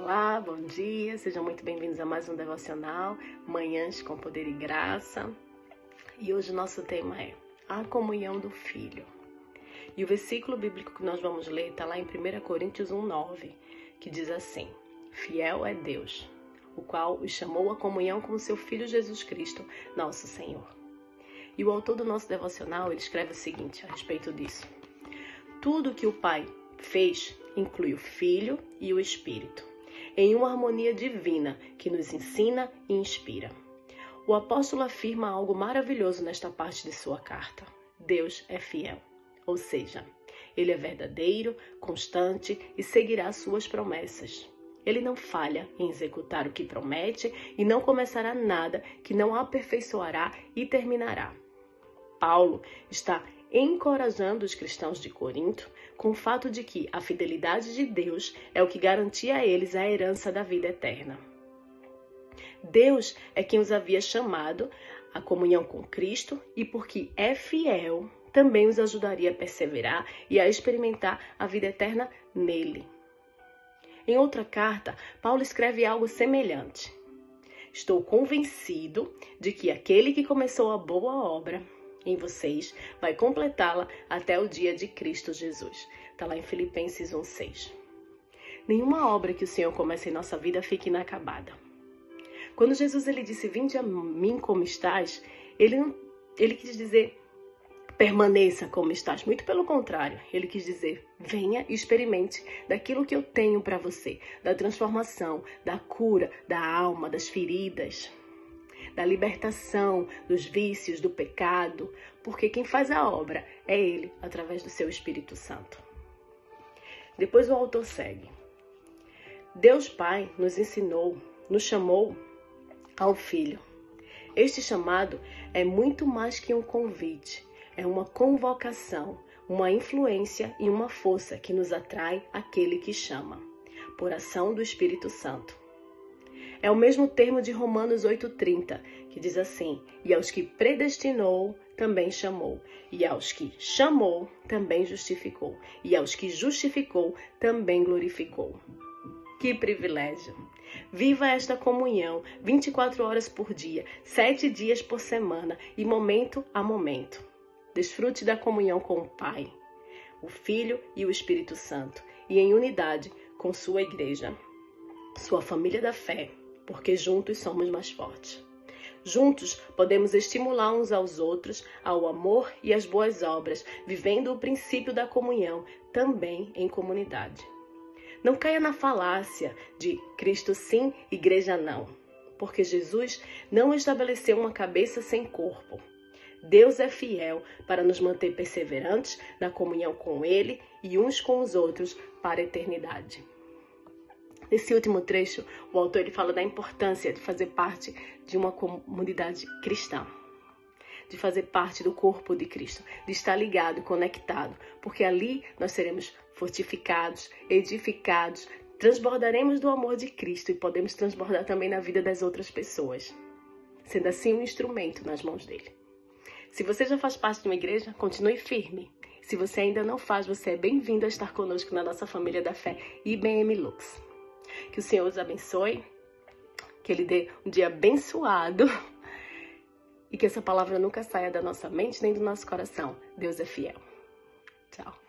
Olá, bom dia, sejam muito bem-vindos a mais um devocional, Manhãs com Poder e Graça. E hoje o nosso tema é a comunhão do Filho. E o versículo bíblico que nós vamos ler está lá em 1 Coríntios 1,9, que diz assim: Fiel é Deus, o qual os chamou à comunhão com seu Filho Jesus Cristo, nosso Senhor. E o autor do nosso devocional ele escreve o seguinte a respeito disso: Tudo que o Pai fez inclui o Filho e o Espírito em uma harmonia divina que nos ensina e inspira. O apóstolo afirma algo maravilhoso nesta parte de sua carta: Deus é fiel, ou seja, ele é verdadeiro, constante e seguirá suas promessas. Ele não falha em executar o que promete e não começará nada que não aperfeiçoará e terminará. Paulo está encorajando os cristãos de Corinto com o fato de que a fidelidade de Deus é o que garantia a eles a herança da vida eterna. Deus é quem os havia chamado à comunhão com Cristo e, porque é fiel, também os ajudaria a perseverar e a experimentar a vida eterna nele. Em outra carta, Paulo escreve algo semelhante. Estou convencido de que aquele que começou a boa obra em vocês vai completá-la até o dia de Cristo Jesus. Está lá em Filipenses 1,6. Nenhuma obra que o Senhor comece em nossa vida fique inacabada. Quando Jesus ele disse, vinde a mim como estás, ele, ele quis dizer, permaneça como estás. Muito pelo contrário, ele quis dizer, venha e experimente daquilo que eu tenho para você, da transformação, da cura, da alma, das feridas, da libertação dos vícios, do pecado, porque quem faz a obra é Ele, através do seu Espírito Santo. Depois o autor segue. Deus Pai nos ensinou, nos chamou ao Filho. Este chamado é muito mais que um convite, é uma convocação, uma influência e uma força que nos atrai aquele que chama, por ação do Espírito Santo. É o mesmo termo de Romanos 8,30, que diz assim: E aos que predestinou, também chamou, e aos que chamou, também justificou, e aos que justificou, também glorificou. Que privilégio! Viva esta comunhão 24 horas por dia, 7 dias por semana e momento a momento. Desfrute da comunhão com o Pai, o Filho e o Espírito Santo, e em unidade com sua igreja, sua família da fé porque juntos somos mais fortes. Juntos podemos estimular uns aos outros ao amor e às boas obras, vivendo o princípio da comunhão também em comunidade. Não caia na falácia de Cristo sim, igreja não, porque Jesus não estabeleceu uma cabeça sem corpo. Deus é fiel para nos manter perseverantes na comunhão com Ele e uns com os outros para a eternidade. Nesse último trecho, o autor ele fala da importância de fazer parte de uma comunidade cristã, de fazer parte do corpo de Cristo, de estar ligado, conectado, porque ali nós seremos fortificados, edificados, transbordaremos do amor de Cristo e podemos transbordar também na vida das outras pessoas, sendo assim um instrumento nas mãos dele. Se você já faz parte de uma igreja, continue firme. Se você ainda não faz, você é bem-vindo a estar conosco na nossa família da fé IBM Lux. Que o Senhor os abençoe, que Ele dê um dia abençoado e que essa palavra nunca saia da nossa mente nem do nosso coração. Deus é fiel. Tchau.